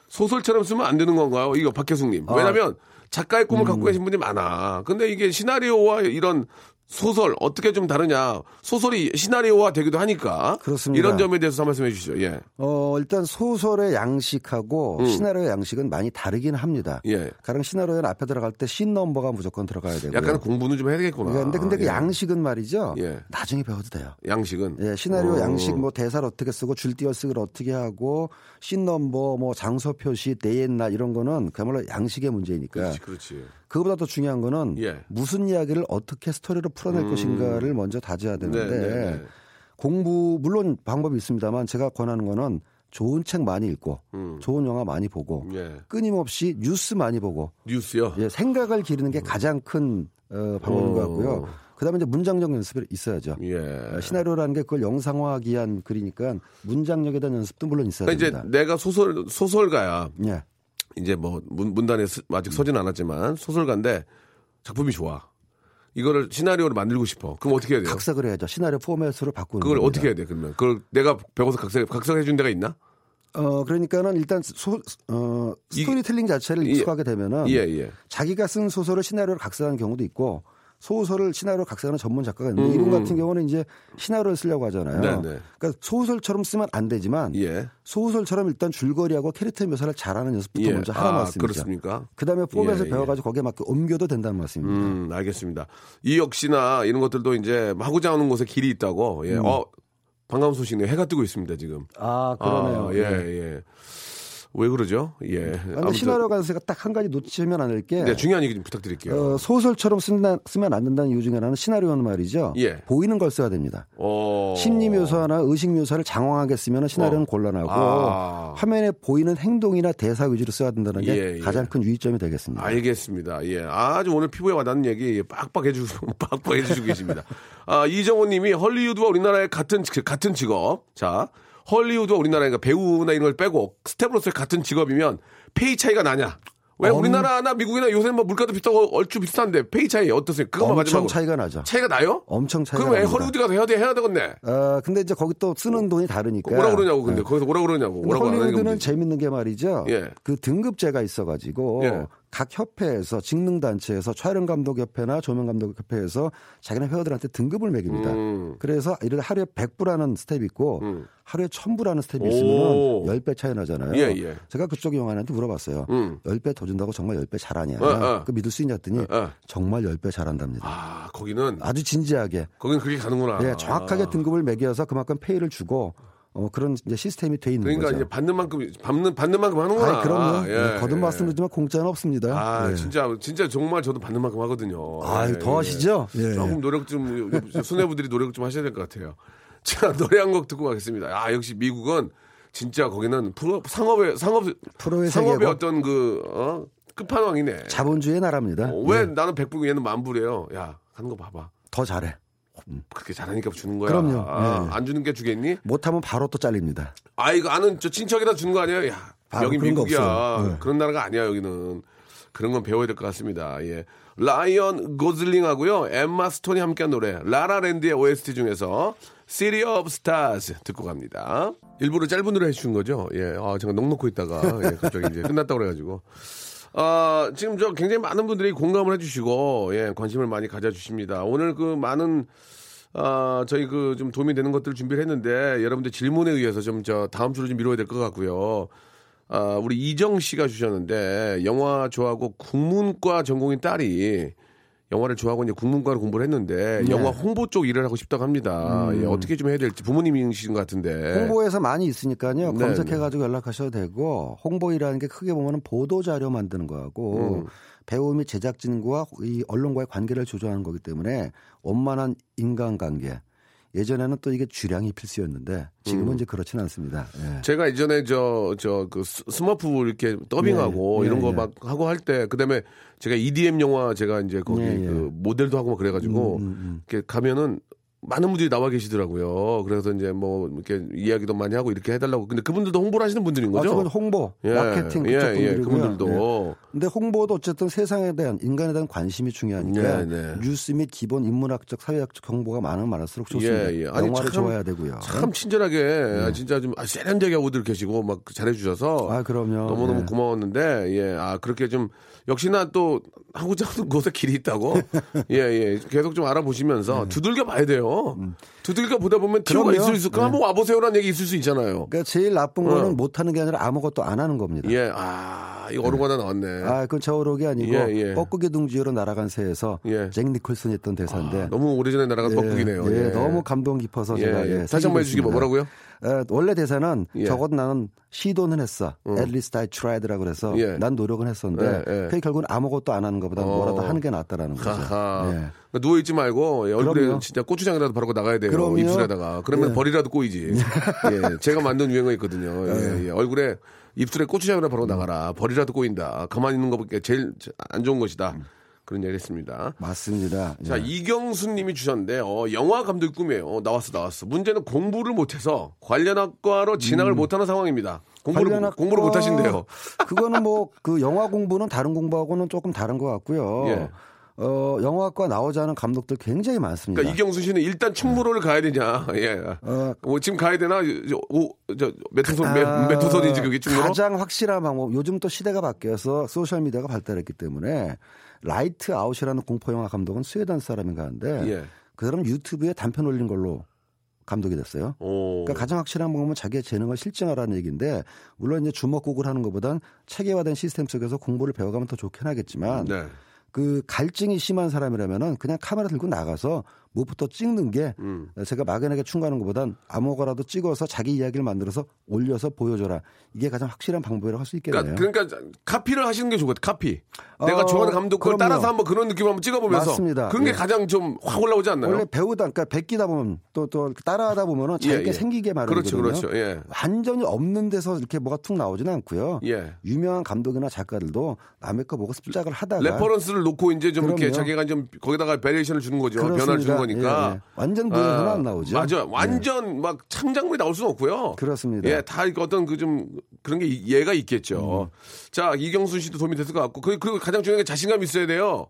소설처럼 쓰면 안 되는 건가요? 이거 박혜숙님. 아. 왜냐면 작가의 꿈을 음. 갖고 계신 분이 많아. 근데 이게 시나리오와 이런 소설 어떻게 좀 다르냐? 소설이 시나리오화 되기도 하니까. 그렇습니다. 이런 점에 대해서 한 말씀 해주시죠. 예. 어, 일단 소설의 양식하고 시나리오의 양식은 많이 다르긴 합니다. 음. 예. 가령 시나리오는 앞에 들어갈 때씬 넘버가 무조건 들어가야 되고요. 약간 공부는 좀 해야 되겠구나. 그러니까 근데, 근데 그 예. 양식은 말이죠. 예. 나중에 배워도 돼요. 양식은. 예, 시나리오 어. 양식 뭐 대사를 어떻게 쓰고 줄 띄어 쓰기를 어떻게 하고 scene number 뭐 장소 표시 day and night 이런 거는 그야말로 양식의 문제이니까 그렇지, 그렇지. 그거보다 더 중요한 거는 예. 무슨 이야기를 어떻게 스토리로 풀어낼 것인가를 먼저 다져야 되는데 네, 네, 네. 공부 물론 방법이 있습니다만 제가 권하는 거는 좋은 책 많이 읽고 음. 좋은 영화 많이 보고 예. 끊임없이 뉴스 많이 보고 뉴스요. 예, 생각을 기르는 게 가장 큰 어, 방법인 것 같고요. 그다음에 이제 문장적 연습이 있어야죠. 예. 어, 시나리오라는 게 그걸 영상화하기 위한 글이니까 문장력에 대한 연습도 물론 있어야 그러니까 이제 됩니다. 내가 소설 소설가야. 예. 이제 뭐 문, 문단에 쓰- 아직 서진 않았지만 소설가인데 작품이 좋아. 이거를 시나리오로 만들고 싶어. 그럼 어떻게 해야 돼요? 각색을 해야죠. 시나리오 포맷으로 바꾸는 그걸 겁니다. 어떻게 해야 돼? 그러면 그걸 내가 배워서 각색 각색해 준 데가 있나? 어 그러니까는 일단 소, 어, 이- 스토리텔링 자체를 예. 익숙하게 되면은 예, 예. 자기가 쓴 소설을 시나리오로 각색하는 경우도 있고 소설을 시나리오로 각색하는 전문 작가가 있는데 음, 이분 음. 같은 경우는 이제 시나리오를 쓰려고 하잖아요. 네, 네. 그러니까 소설처럼 쓰면 안 되지만 예. 소설처럼 일단 줄거리하고 캐릭터 묘사를 잘하는 연습부터 예. 먼저 하는 아, 말씀이죠. 그렇습니까? 그다음에 포맷을 예, 예. 배워가지고 거기에 맞게 옮겨도 된다는 말씀입니다. 음, 알겠습니다. 이 역시나 이런 것들도 이제 하고자 하는 곳에 길이 있다고. 예. 어, 반가운 소식이네요. 해가 뜨고 있습니다, 지금. 아 음. 그러네요. 아, 예, 예. 왜 그러죠? 예. 근데 시나리오 관세가 딱 한 가지 놓치면 안될게 네, 중요한 얘기 좀 부탁드릴게요. 어, 소설처럼 쓴다, 쓰면 안 된다는 이유 중에 하나는 시나리오는 말이죠. 예. 보이는 걸 써야 됩니다. 어. 심리 묘사나 의식 묘사를 장황하게 쓰면 시나리오는 곤란하고 아. 화면에 보이는 행동이나 대사 위주로 써야 된다는 게 예, 예. 가장 큰 유의점이 되겠습니다. 알겠습니다. 예. 아주 오늘 피부에 와닿는 얘기 빡빡 해주시고, *laughs* 빡빡 해주시고 계십니다. 아, 이정호 님이 헐리우드와 우리나라의 같은, 직- 같은 직업. 자, 헐리우드와 우리나라의 그러니까 배우나 이런 걸 빼고 스텝으로서의 같은 직업이면 페이 차이가 나냐? 왜 엄- 우리나라나 미국이나 요새 뭐 물가도 비싸고 얼추 비슷한데 페이 차이 어떠세요? 그것만 엄청 마지막으로. 차이가 나죠. 차이가 나요? 엄청 차이가 그럼 왜 납니다. 헐리우드 가서 해야, 돼, 해야 되겠네? 어, 근데 이제 거기 또 쓰는 돈이 다르니까. 뭐라 그러냐고, 근데. 네. 거기서 뭐라 그러냐고. 근데 뭐라고 안 하니까 헐리우드는 문제지. 재밌는 게 말이죠. 예. 그 등급제가 있어가지고 예. 각 협회에서 직능 단체에서 촬영 감독 협회나 조명 감독 협회에서 자기네 회원들한테 등급을 매깁니다. 음. 그래서 이를 하루에 100불 하는 스텝이 있고 음. 하루에 1000불 하는 스텝이 오. 있으면 10배 차이 나잖아요. 예, 예. 제가 그쪽 영화인한테 물어봤어요. 음. 10배 더 준다고 정말 10배 잘하냐. 어, 어. 그 믿을 수 있냐 했더니 어. 정말 10배 잘한답니다. 아, 거기는, 아주 진지하게 거기는 그렇게 가는구나. 예, 정확하게 아. 등급을 매겨서 그만큼 페이를 주고 어, 그런 이제 시스템이 돼 있는 그러니까 거죠. 이제 받는 만큼 받는 받는 만큼 하는구나. 아이, 그럼요. 예, 네, 거듭 예. 말씀드리지만 공짜는 없습니다. 아 예. 진짜 진짜 정말 저도 받는 만큼 하거든요. 아유, 예, 더 예. 하시죠? 예. 조금 노력 좀 수뇌부들이 노력 좀 하셔야 될 것 같아요. *laughs* 자 노래 한 곡 듣고 가겠습니다. 아 역시 미국은 진짜 거기는 프로, 상업의 상업 프로의 상업의 세계고 어떤 그 어? 끝판왕이네. 자본주의 나라입니다. 어, 왜 예. 나는 백불 얘는 만불이에요? 야 하는 거 봐봐. 더 잘해. 그렇게 잘하니까 주는 거야. 그럼요. 아, 예. 안 주는 게 주겠니? 못하면 바로 또 잘립니다. 아 이거 아는 저 친척이라 주는 거 아니에요? 야 아, 여기 미국이야. 네. 그런 나라가 아니야 여기는. 그런 건 배워야 될 것 같습니다. 예. 라이언 고즐링하고요. 엠마 스톤이 함께한 노래 라라랜드의 OST 중에서 City of Stars 듣고 갑니다. 일부러 짧은 노래 해주신 거죠? 예. 아 제가 넋 놓고 있다가 예, 갑자기 이제 끝났다고 그래가지고. 아, 지금 저 굉장히 많은 분들이 공감을 해주시고, 예, 관심을 많이 가져주십니다. 오늘 그 많은, 아, 저희 그 좀 도움이 되는 것들 준비를 했는데 여러분들 질문에 의해서 좀 저 다음 주로 좀 미뤄야 될 것 같고요. 아, 우리 이정 씨가 주셨는데 영화 좋아하고 국문과 전공인 딸이 영화를 좋아하고 이제 국문과를 공부를 했는데 네. 영화 홍보 쪽 일을 하고 싶다고 합니다. 예, 어떻게 좀 해야 될지 부모님이신 것 같은데. 홍보에서 많이 있으니까요. 네, 검색해가지고 연락하셔도 되고 홍보이라는 게 크게 보면 보도 자료 만드는 거하고 음. 배우 및 제작진과 이 언론과의 관계를 조정하는 거기 때문에 원만한 인간관계. 예전에는 또 이게 주량이 필수였는데 지금은 음. 이제 그렇지는 않습니다. 예. 제가 이전에 저 저 그 스머프 이렇게 더빙하고 예, 이런 예, 거 예. 막 하고 할 때 그다음에 제가 EDM 영화 제가 이제 거기. 그 모델도 하고 막 그래가지고 음, 음, 이렇게 가면은 많은 분들이 나와 계시더라고요. 그래서 이제 뭐 이렇게 이야기도 많이 하고 이렇게 해달라고. 근데 그분들도 홍보를 하시는 분들인 아, 거죠? 그건 홍보, 예, 마케팅 예, 그쪽 예, 분들이고요. 그분들도. 예. 근데 홍보도 어쨌든 세상에 대한 인간에 대한 관심이 중요하니까 네, 네. 뉴스 및 기본 인문학적 사회학적 정보가 많으면 많을수록 좋습니다. 예, 예. 아니, 영화를 참- 좋아해야 되고요. 참 친절하게 아, 진짜 좀 아, 세련되게 하고들 계시고 막 잘해주셔서 아, 그럼요. 너무 너무 예. 고마웠는데 예, 아 그렇게 좀 역시나 또 하고자 하는 곳에 길이 있다고 예, 예. 계속 좀 알아보시면서 두들겨 봐야 돼요. 두들겨 보다 보면 네. 음. 그럼요. 있을 수, 그럼 한번 와보세요라는 얘기 있을 수 있잖아요. 그러니까 제일 나쁜 어. 거는 못하는 게 아니라 아무것도 안 하는 겁니다. 예, 아 이거 어록 하나 나왔네. 아, 그건 저어록이 아니고 예, 예. 뻐꾸기 둥지로 날아간 새에서 예. 잭 니콜슨이 했던 대사인데 아, 너무 오래전에 날아간 뻐꾸기네요. 예, 예. 너무 감동 깊어서 예, 제가 예. 예, 다시 한번 해주시기 새기고 뭐라고요? 에, 원래 대사는 예. 적어도 나는 시도는 했어. At least I tried라고 그래서 예. 난 노력은 했었는데 예, 예. 그게 결국은 아무것도 안 하는 것보다 어. 뭐라도 하는 게 낫다라는 거죠. 예. 그러니까 누워 있지 말고 예, 얼굴에 그럼요. 진짜 고추장이라도 바르고 나가야 돼요. 그럼요. 입술에다가. 그러면 예. 벌이라도 꼬이지. 예. 제가 만든 유행어 있거든요. 예, 예. 얼굴에 입술에 고추장이라도 바르고 나가라. 벌이라도 꼬인다. 가만히 있는 것밖에 제일 안 좋은 것이다. 그런 얘기 했습니다. 맞습니다. 자, 예. 이경수 님이 주셨는데, 어, 영화 감독 꿈이에요. 어, 나왔어, 나왔어. 문제는 공부를 못해서 관련 학과로 진학을 못하는 상황입니다. 공부를, 음. 관련 학과- 공부를 못하신대요. 그거는 뭐 그 영화 공부는 다른 공부하고는 조금 다른 것 같고요. 예. 어, 영화과 않은 감독들 굉장히 많습니다. 그러니까 이경수 씨는 일단 충무로를 가야 되냐. *laughs* 예. 어, 어, 지금 가야 되나? 저, 오, 저, 몇, 아, 몇 호선인지 그게 충무로? 가장 확실한 방법. 요즘 또 시대가 바뀌어서 소셜 미디어가 발달했기 때문에 라이트 아웃이라는 공포 영화 감독은 스웨덴 사람인가 하는데 예. 그 사람 유튜브에 단편 올린 걸로 감독이 됐어요. 오. 그러니까 가장 확실한 방법은 자기의 재능을 실증하라는 얘기인데 물론 이제 주먹구구 하는 것보단 체계화된 시스템 속에서 공부를 배워가면 더 좋긴 하겠지만 네. 그 갈증이 심한 사람이라면은 그냥 카메라 들고 나가서 무엇부터 찍는 게 음. 제가 막연하게 충고하는 것보단 아무거나도 찍어서 자기 이야기를 만들어서 올려서 보여줘라. 이게 가장 확실한 방법이라고 할 수 있겠네요. 그러니까, 그러니까 카피를 하시는 게 좋겠다. 카피. 내가 어, 좋아하는 감독 걸 그럼요. 따라서 한번 그런 느낌 한번 찍어보면서 맞습니다. 그런 게 예. 가장 좀 확 올라오지 않나요? 원래 배우다, 그러니까 베끼다 보면 또, 또 따라하다 보면은 자기가 예, 예. 생기게 마련이거든요. 그렇죠, 그렇죠. 예. 완전히 없는 데서 이렇게 뭐가 툭 나오지는 않고요. 예. 유명한 감독이나 작가들도 남의 거 보고 습작을 하다가 reference를 놓고 이제 좀 이렇게 그럼요. 자기가 좀 거기다가 variation을 주는 거죠. 변화를 주는 거 니까. 예, 예. 완전 무에서는 아, 안 나오죠. 맞아. 예. 완전 막 창작물이 나올 수는 없고요. 그렇습니다. 예, 다 어떤 그 좀 그런 게 이- 예가 있겠죠. 음. 자, 이경순 씨도 도움이 됐을 것 같고. 그- 그리고 가장 중요한 게 자신감 있어야 돼요.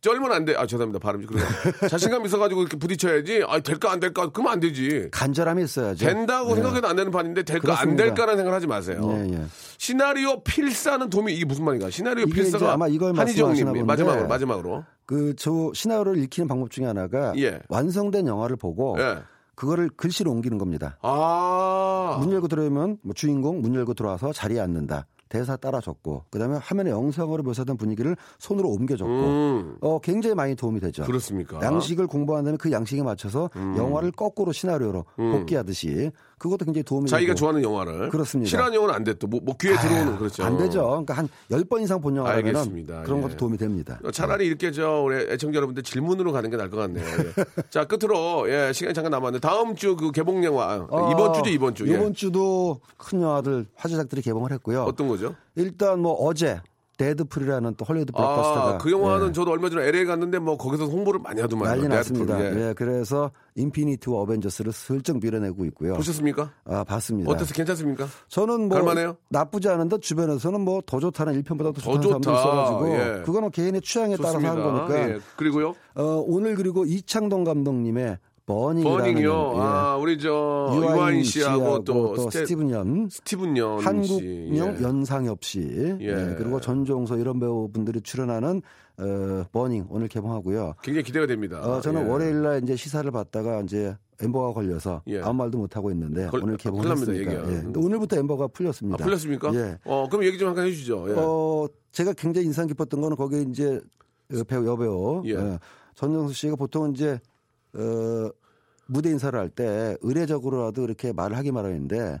쫄면 안 돼. 아, 죄송합니다. 발음이 그래요. *laughs* 자신감 있어가지고 이렇게 부딪혀야지. 아, 될까 안 될까? 그러면 안 되지. 간절함이 있어야죠. 된다고 예. 생각해도 안 되는 판인데 될까 그렇습니다. 안 될까라는 생각을 하지 마세요. 예, 예. 시나리오 필사는 도움이 이게 무슨 말인가? 시나리오 필사가 아마 이걸 한희정님. 마지막으로 마지막으로 그 저 시나리오를 읽히는 방법 중에 하나가 예. 완성된 영화를 보고 예. 그거를 글씨로 옮기는 겁니다. 아 문 열고 들어오면 뭐 주인공 문 열고 들어와서 자리에 앉는다. 대사 따라 적고 그다음에 화면에 영상으로 묘사된 분위기를 손으로 옮겨 적고 음, 어 굉장히 많이 도움이 되죠. 그렇습니까? 양식을 공부한다면 그 양식에 맞춰서 음. 영화를 거꾸로 시나리오로 복귀하듯이 그것도 굉장히 도움이 자기가 되고 좋아하는 영화를 그렇습니다. 싫어하는 영화는 안 돼. 또뭐 귀에 들어오는 그렇죠. 안 되죠. 그러니까 한 10번 이상 본 영화라면 알겠습니다. 그런 예. 것도 도움이 됩니다. 어, 차라리 이렇게 저 우리 애청자 여러분들 질문으로 가는 게 나을 것 같네요. 예. *laughs* 자 끝으로 예 시간이 잠깐 남았는데 다음 주 그 개봉 영화 어, 이번 주죠 이번 주 예. 이번 주도 큰 영화들 화제작들이 개봉을 했고요. 어떤 거죠? 일단 뭐 어제 데드풀이라는 또 헐리우드 블록버스터가 아, 그 영화는 예, 저도 얼마 전에 LA 갔는데 뭐 거기서 홍보를 많이 하더만요. 난리 났습니다. 예. 예, 그래서 인피니티 워 어벤져스를 슬쩍 밀어내고 있고요. 보셨습니까? 아, 봤습니다. 어때서 괜찮습니까? 저는 뭐 갈만해요? 나쁘지 않은데 주변에서는 뭐 더 좋다는 1편보다 더더 좋다는 좋다. 사람도 있어가지고 예. 그거는 개인의 취향에 따라서 좋습니다. 하는 거니까 예. 그리고요. 어, 오늘 그리고 이창동 감독님의 버닝이라는 버닝이요. 예. 아, 우리 저 유아인 유아인 씨하고 또, 스테, 스티븐 연, 스티븐 연 씨. 한국영 예. 연상엽 씨, 예. 예, 그리고 전종서 이런 배우분들이 출연하는 어, 버닝 오늘 개봉하고요. 굉장히 기대가 됩니다. 어, 저는 예. 월요일 날 이제 시사를 받다가 이제 엠버가 걸려서 예. 아무 말도 못 하고 있는데 걸- 오늘 개봉했으니까. 예. 오늘부터 엠버가 아, 풀렸습니다. 풀렸습니까? 예. 어, 그럼 얘기 좀 잠깐 해주시죠. 예. 어, 제가 굉장히 인상 깊었던 거는 거기에 이제 어, 배우 여배우 예. 어, 전정수 씨가 보통 이제 어, 무대 인사를 할 때 의례적으로라도 이렇게 말을 하기 마련인데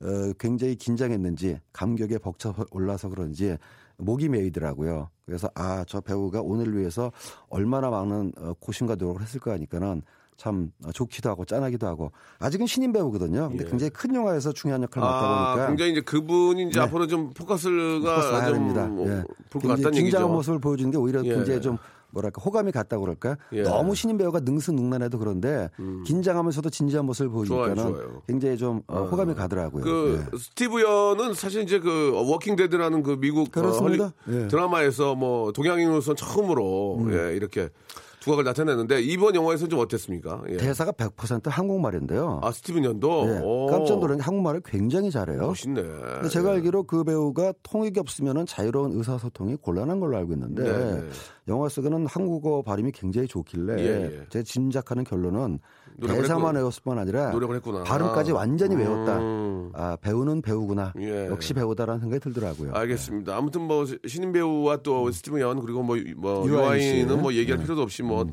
어, 굉장히 긴장했는지 감격에 벅차 올라서 그런지 목이 메이더라고요. 그래서 아 저 배우가 오늘 위해서 얼마나 많은 어, 고심과 노력을 했을까 하니까는 참 어, 좋기도 하고 짠하기도 하고 아직은 신인 배우거든요. 근데 예. 굉장히 큰 영화에서 중요한 역할을 맡다 아, 보니까 굉장히 이제 그분이 이제 네. 앞으로 좀 포커스가 포커스 좀 됩니다. 뭐 예. 볼것 굉장히 같다는 긴장한 얘기죠. 모습을 보여주는 게 오히려 예. 굉장히 좀 뭐랄까 호감이 갔다고 그럴까 예. 음. 너무 신인 배우가 능수능란해도 그런데 긴장하면서도 진지한 모습을 보여주니까는. 굉장히 좀 어, 호감이 가더라고요. 그 예. 스티브 연은 사실 이제 그 워킹 데드라는 그 미국 어. 헐리- 예. 드라마에서 뭐 동양인으로서 처음으로 음. 예, 이렇게 두각을 나타냈는데 이번 영화에서는 좀 어땠습니까? 예. 대사가 100% 한국말인데요. 아 스티븐 연도 예. 오, 깜짝 놀란 게 한국말을 굉장히 잘해요. 멋있네. 근데 제가 알기로 그 배우가 통역이 없으면 자유로운 의사소통이 곤란한 걸로 알고 있는데 네, 네. 영화 속에는 한국어 발음이 굉장히 좋길래 예, 예. 제 짐작하는 결론은 대사만 했구나. 외웠을 뿐 아니라 노력을 했구나. 발음까지 완전히 외웠다. 음. 아 배우는 배우구나. 예. 역시 배우다라는 생각이 들더라고요. 알겠습니다. 아무튼 뭐 신인 배우와 또 스티븐 연 그리고 뭐, 뭐 음. 유아인 씨. 유아인은 뭐 얘기할 네. 필요도 없이 뭐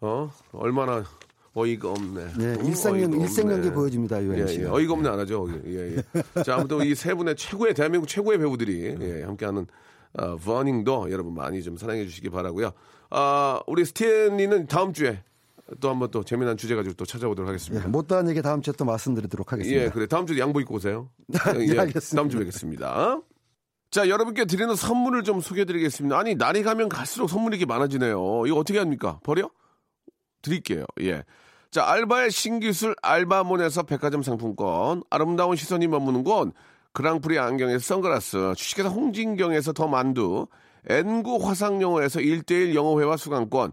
어? 얼마나 어이가 없네. 예, 음, 일생 어이가 일생 연기 없네. 보여줍니다 유엔 예, 씨가. 예. 어이가 없네 안 하죠. 예, 예. 자, 아무튼 이 세 분의 최고의 대한민국 최고의 배우들이 예, 함께하는 어, 버닝도 여러분 많이 좀 사랑해 주시기 바라고요. 아, 우리 스탠리는 다음 주에 또 한번 또 재미난 주제 가지고 또 찾아오도록 예, 하겠습니다. 못다한 얘기 다음 주에 또 말씀드리도록 하겠습니다. 예, 그래. 다음 주에 양보 입고 오세요. *laughs* 예, 알겠습니다. 다음 주에 뵙겠습니다. 자, 여러분께 드리는 선물을 좀 소개해 드리겠습니다. 아니, 날이 가면 갈수록 선물이 이렇게 많아지네요. 이거 어떻게 합니까? 버려? 드릴게요. 예. 자, 알바의 신기술 알바몬에서 백화점 상품권, 아름다운 시선이 머무는 곳, 그랑프리 안경에서 선글라스, 주식회사 홍진경에서 더 만두, N구 화상영어에서 1대1 영어회화 수강권,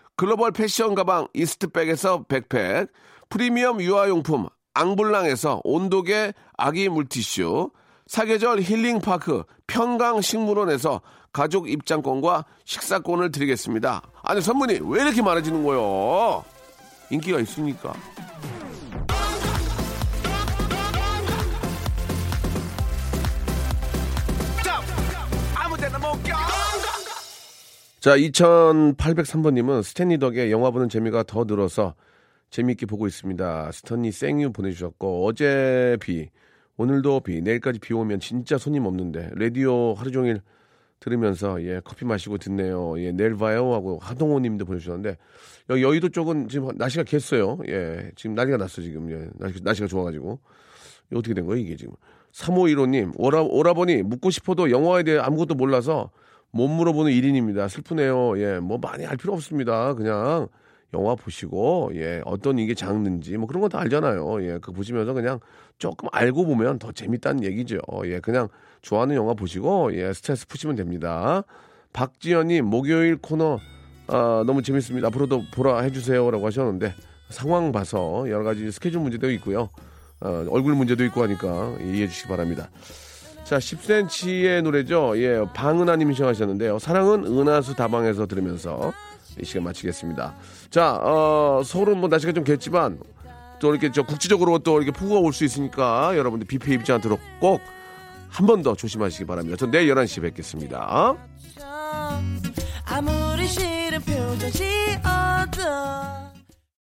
글로벌 패션 가방 이스트백에서 백팩, 프리미엄 유아용품 앙블랑에서 온도계 아기 물티슈, 사계절 힐링파크 평강식물원에서 가족 입장권과 식사권을 드리겠습니다. 아니 선물이 왜 이렇게 많아지는 거요? 인기가 있으니까. 자, 2803번님은 스탠리 덕에 영화 보는 재미가 더 늘어서 재미있게 보고 있습니다. 스탠리 생유 보내주셨고, 어제 비, 오늘도 비, 내일까지 비 오면 진짜 손님 없는데, 라디오 하루 종일 들으면서, 예, 커피 마시고 듣네요. 예, 내일 봐요. 하고 하동호 님도 보내주셨는데, 여기 여의도 쪽은 지금 날씨가 겠어요. 예, 지금 난리가 났어, 지금. 예, 날씨, 날씨가 좋아가지고. 이거 어떻게 된 거예요, 이게 지금. 3515님, 오라, 오라버니, 묻고 싶어도 영화에 대해 아무것도 몰라서 못 물어보는 1인입니다. 슬프네요. 예, 뭐 많이 알 필요 없습니다. 그냥 영화 보시고 예 어떤 이게 장르인지 뭐 그런 거 다 알잖아요. 예 그 보시면서 그냥 조금 알고 보면 더 재밌다는 얘기죠. 예 그냥 좋아하는 영화 보시고 예 스트레스 푸시면 됩니다. 박지연님 목요일 코너 아, 너무 재밌습니다. 앞으로도 보라 해주세요 라고 하셨는데 상황 봐서 여러 가지 스케줄 문제도 있고요. 어, 얼굴 문제도 있고 하니까 이해해 주시기 바랍니다. 자, 10cm의 노래죠. 예, 방은하님이 시청하셨는데요. 사랑은 은하수 다방에서 들으면서 이 시간 마치겠습니다. 자, 어, 서울은 뭐 날씨가 좀 겠지만 또 이렇게 저 국지적으로 또 이렇게 폭우가 올 수 있으니까 여러분들 비 피해 입지 않도록 꼭 한 번 더 조심하시기 바랍니다. 전 내일 11시에 뵙겠습니다.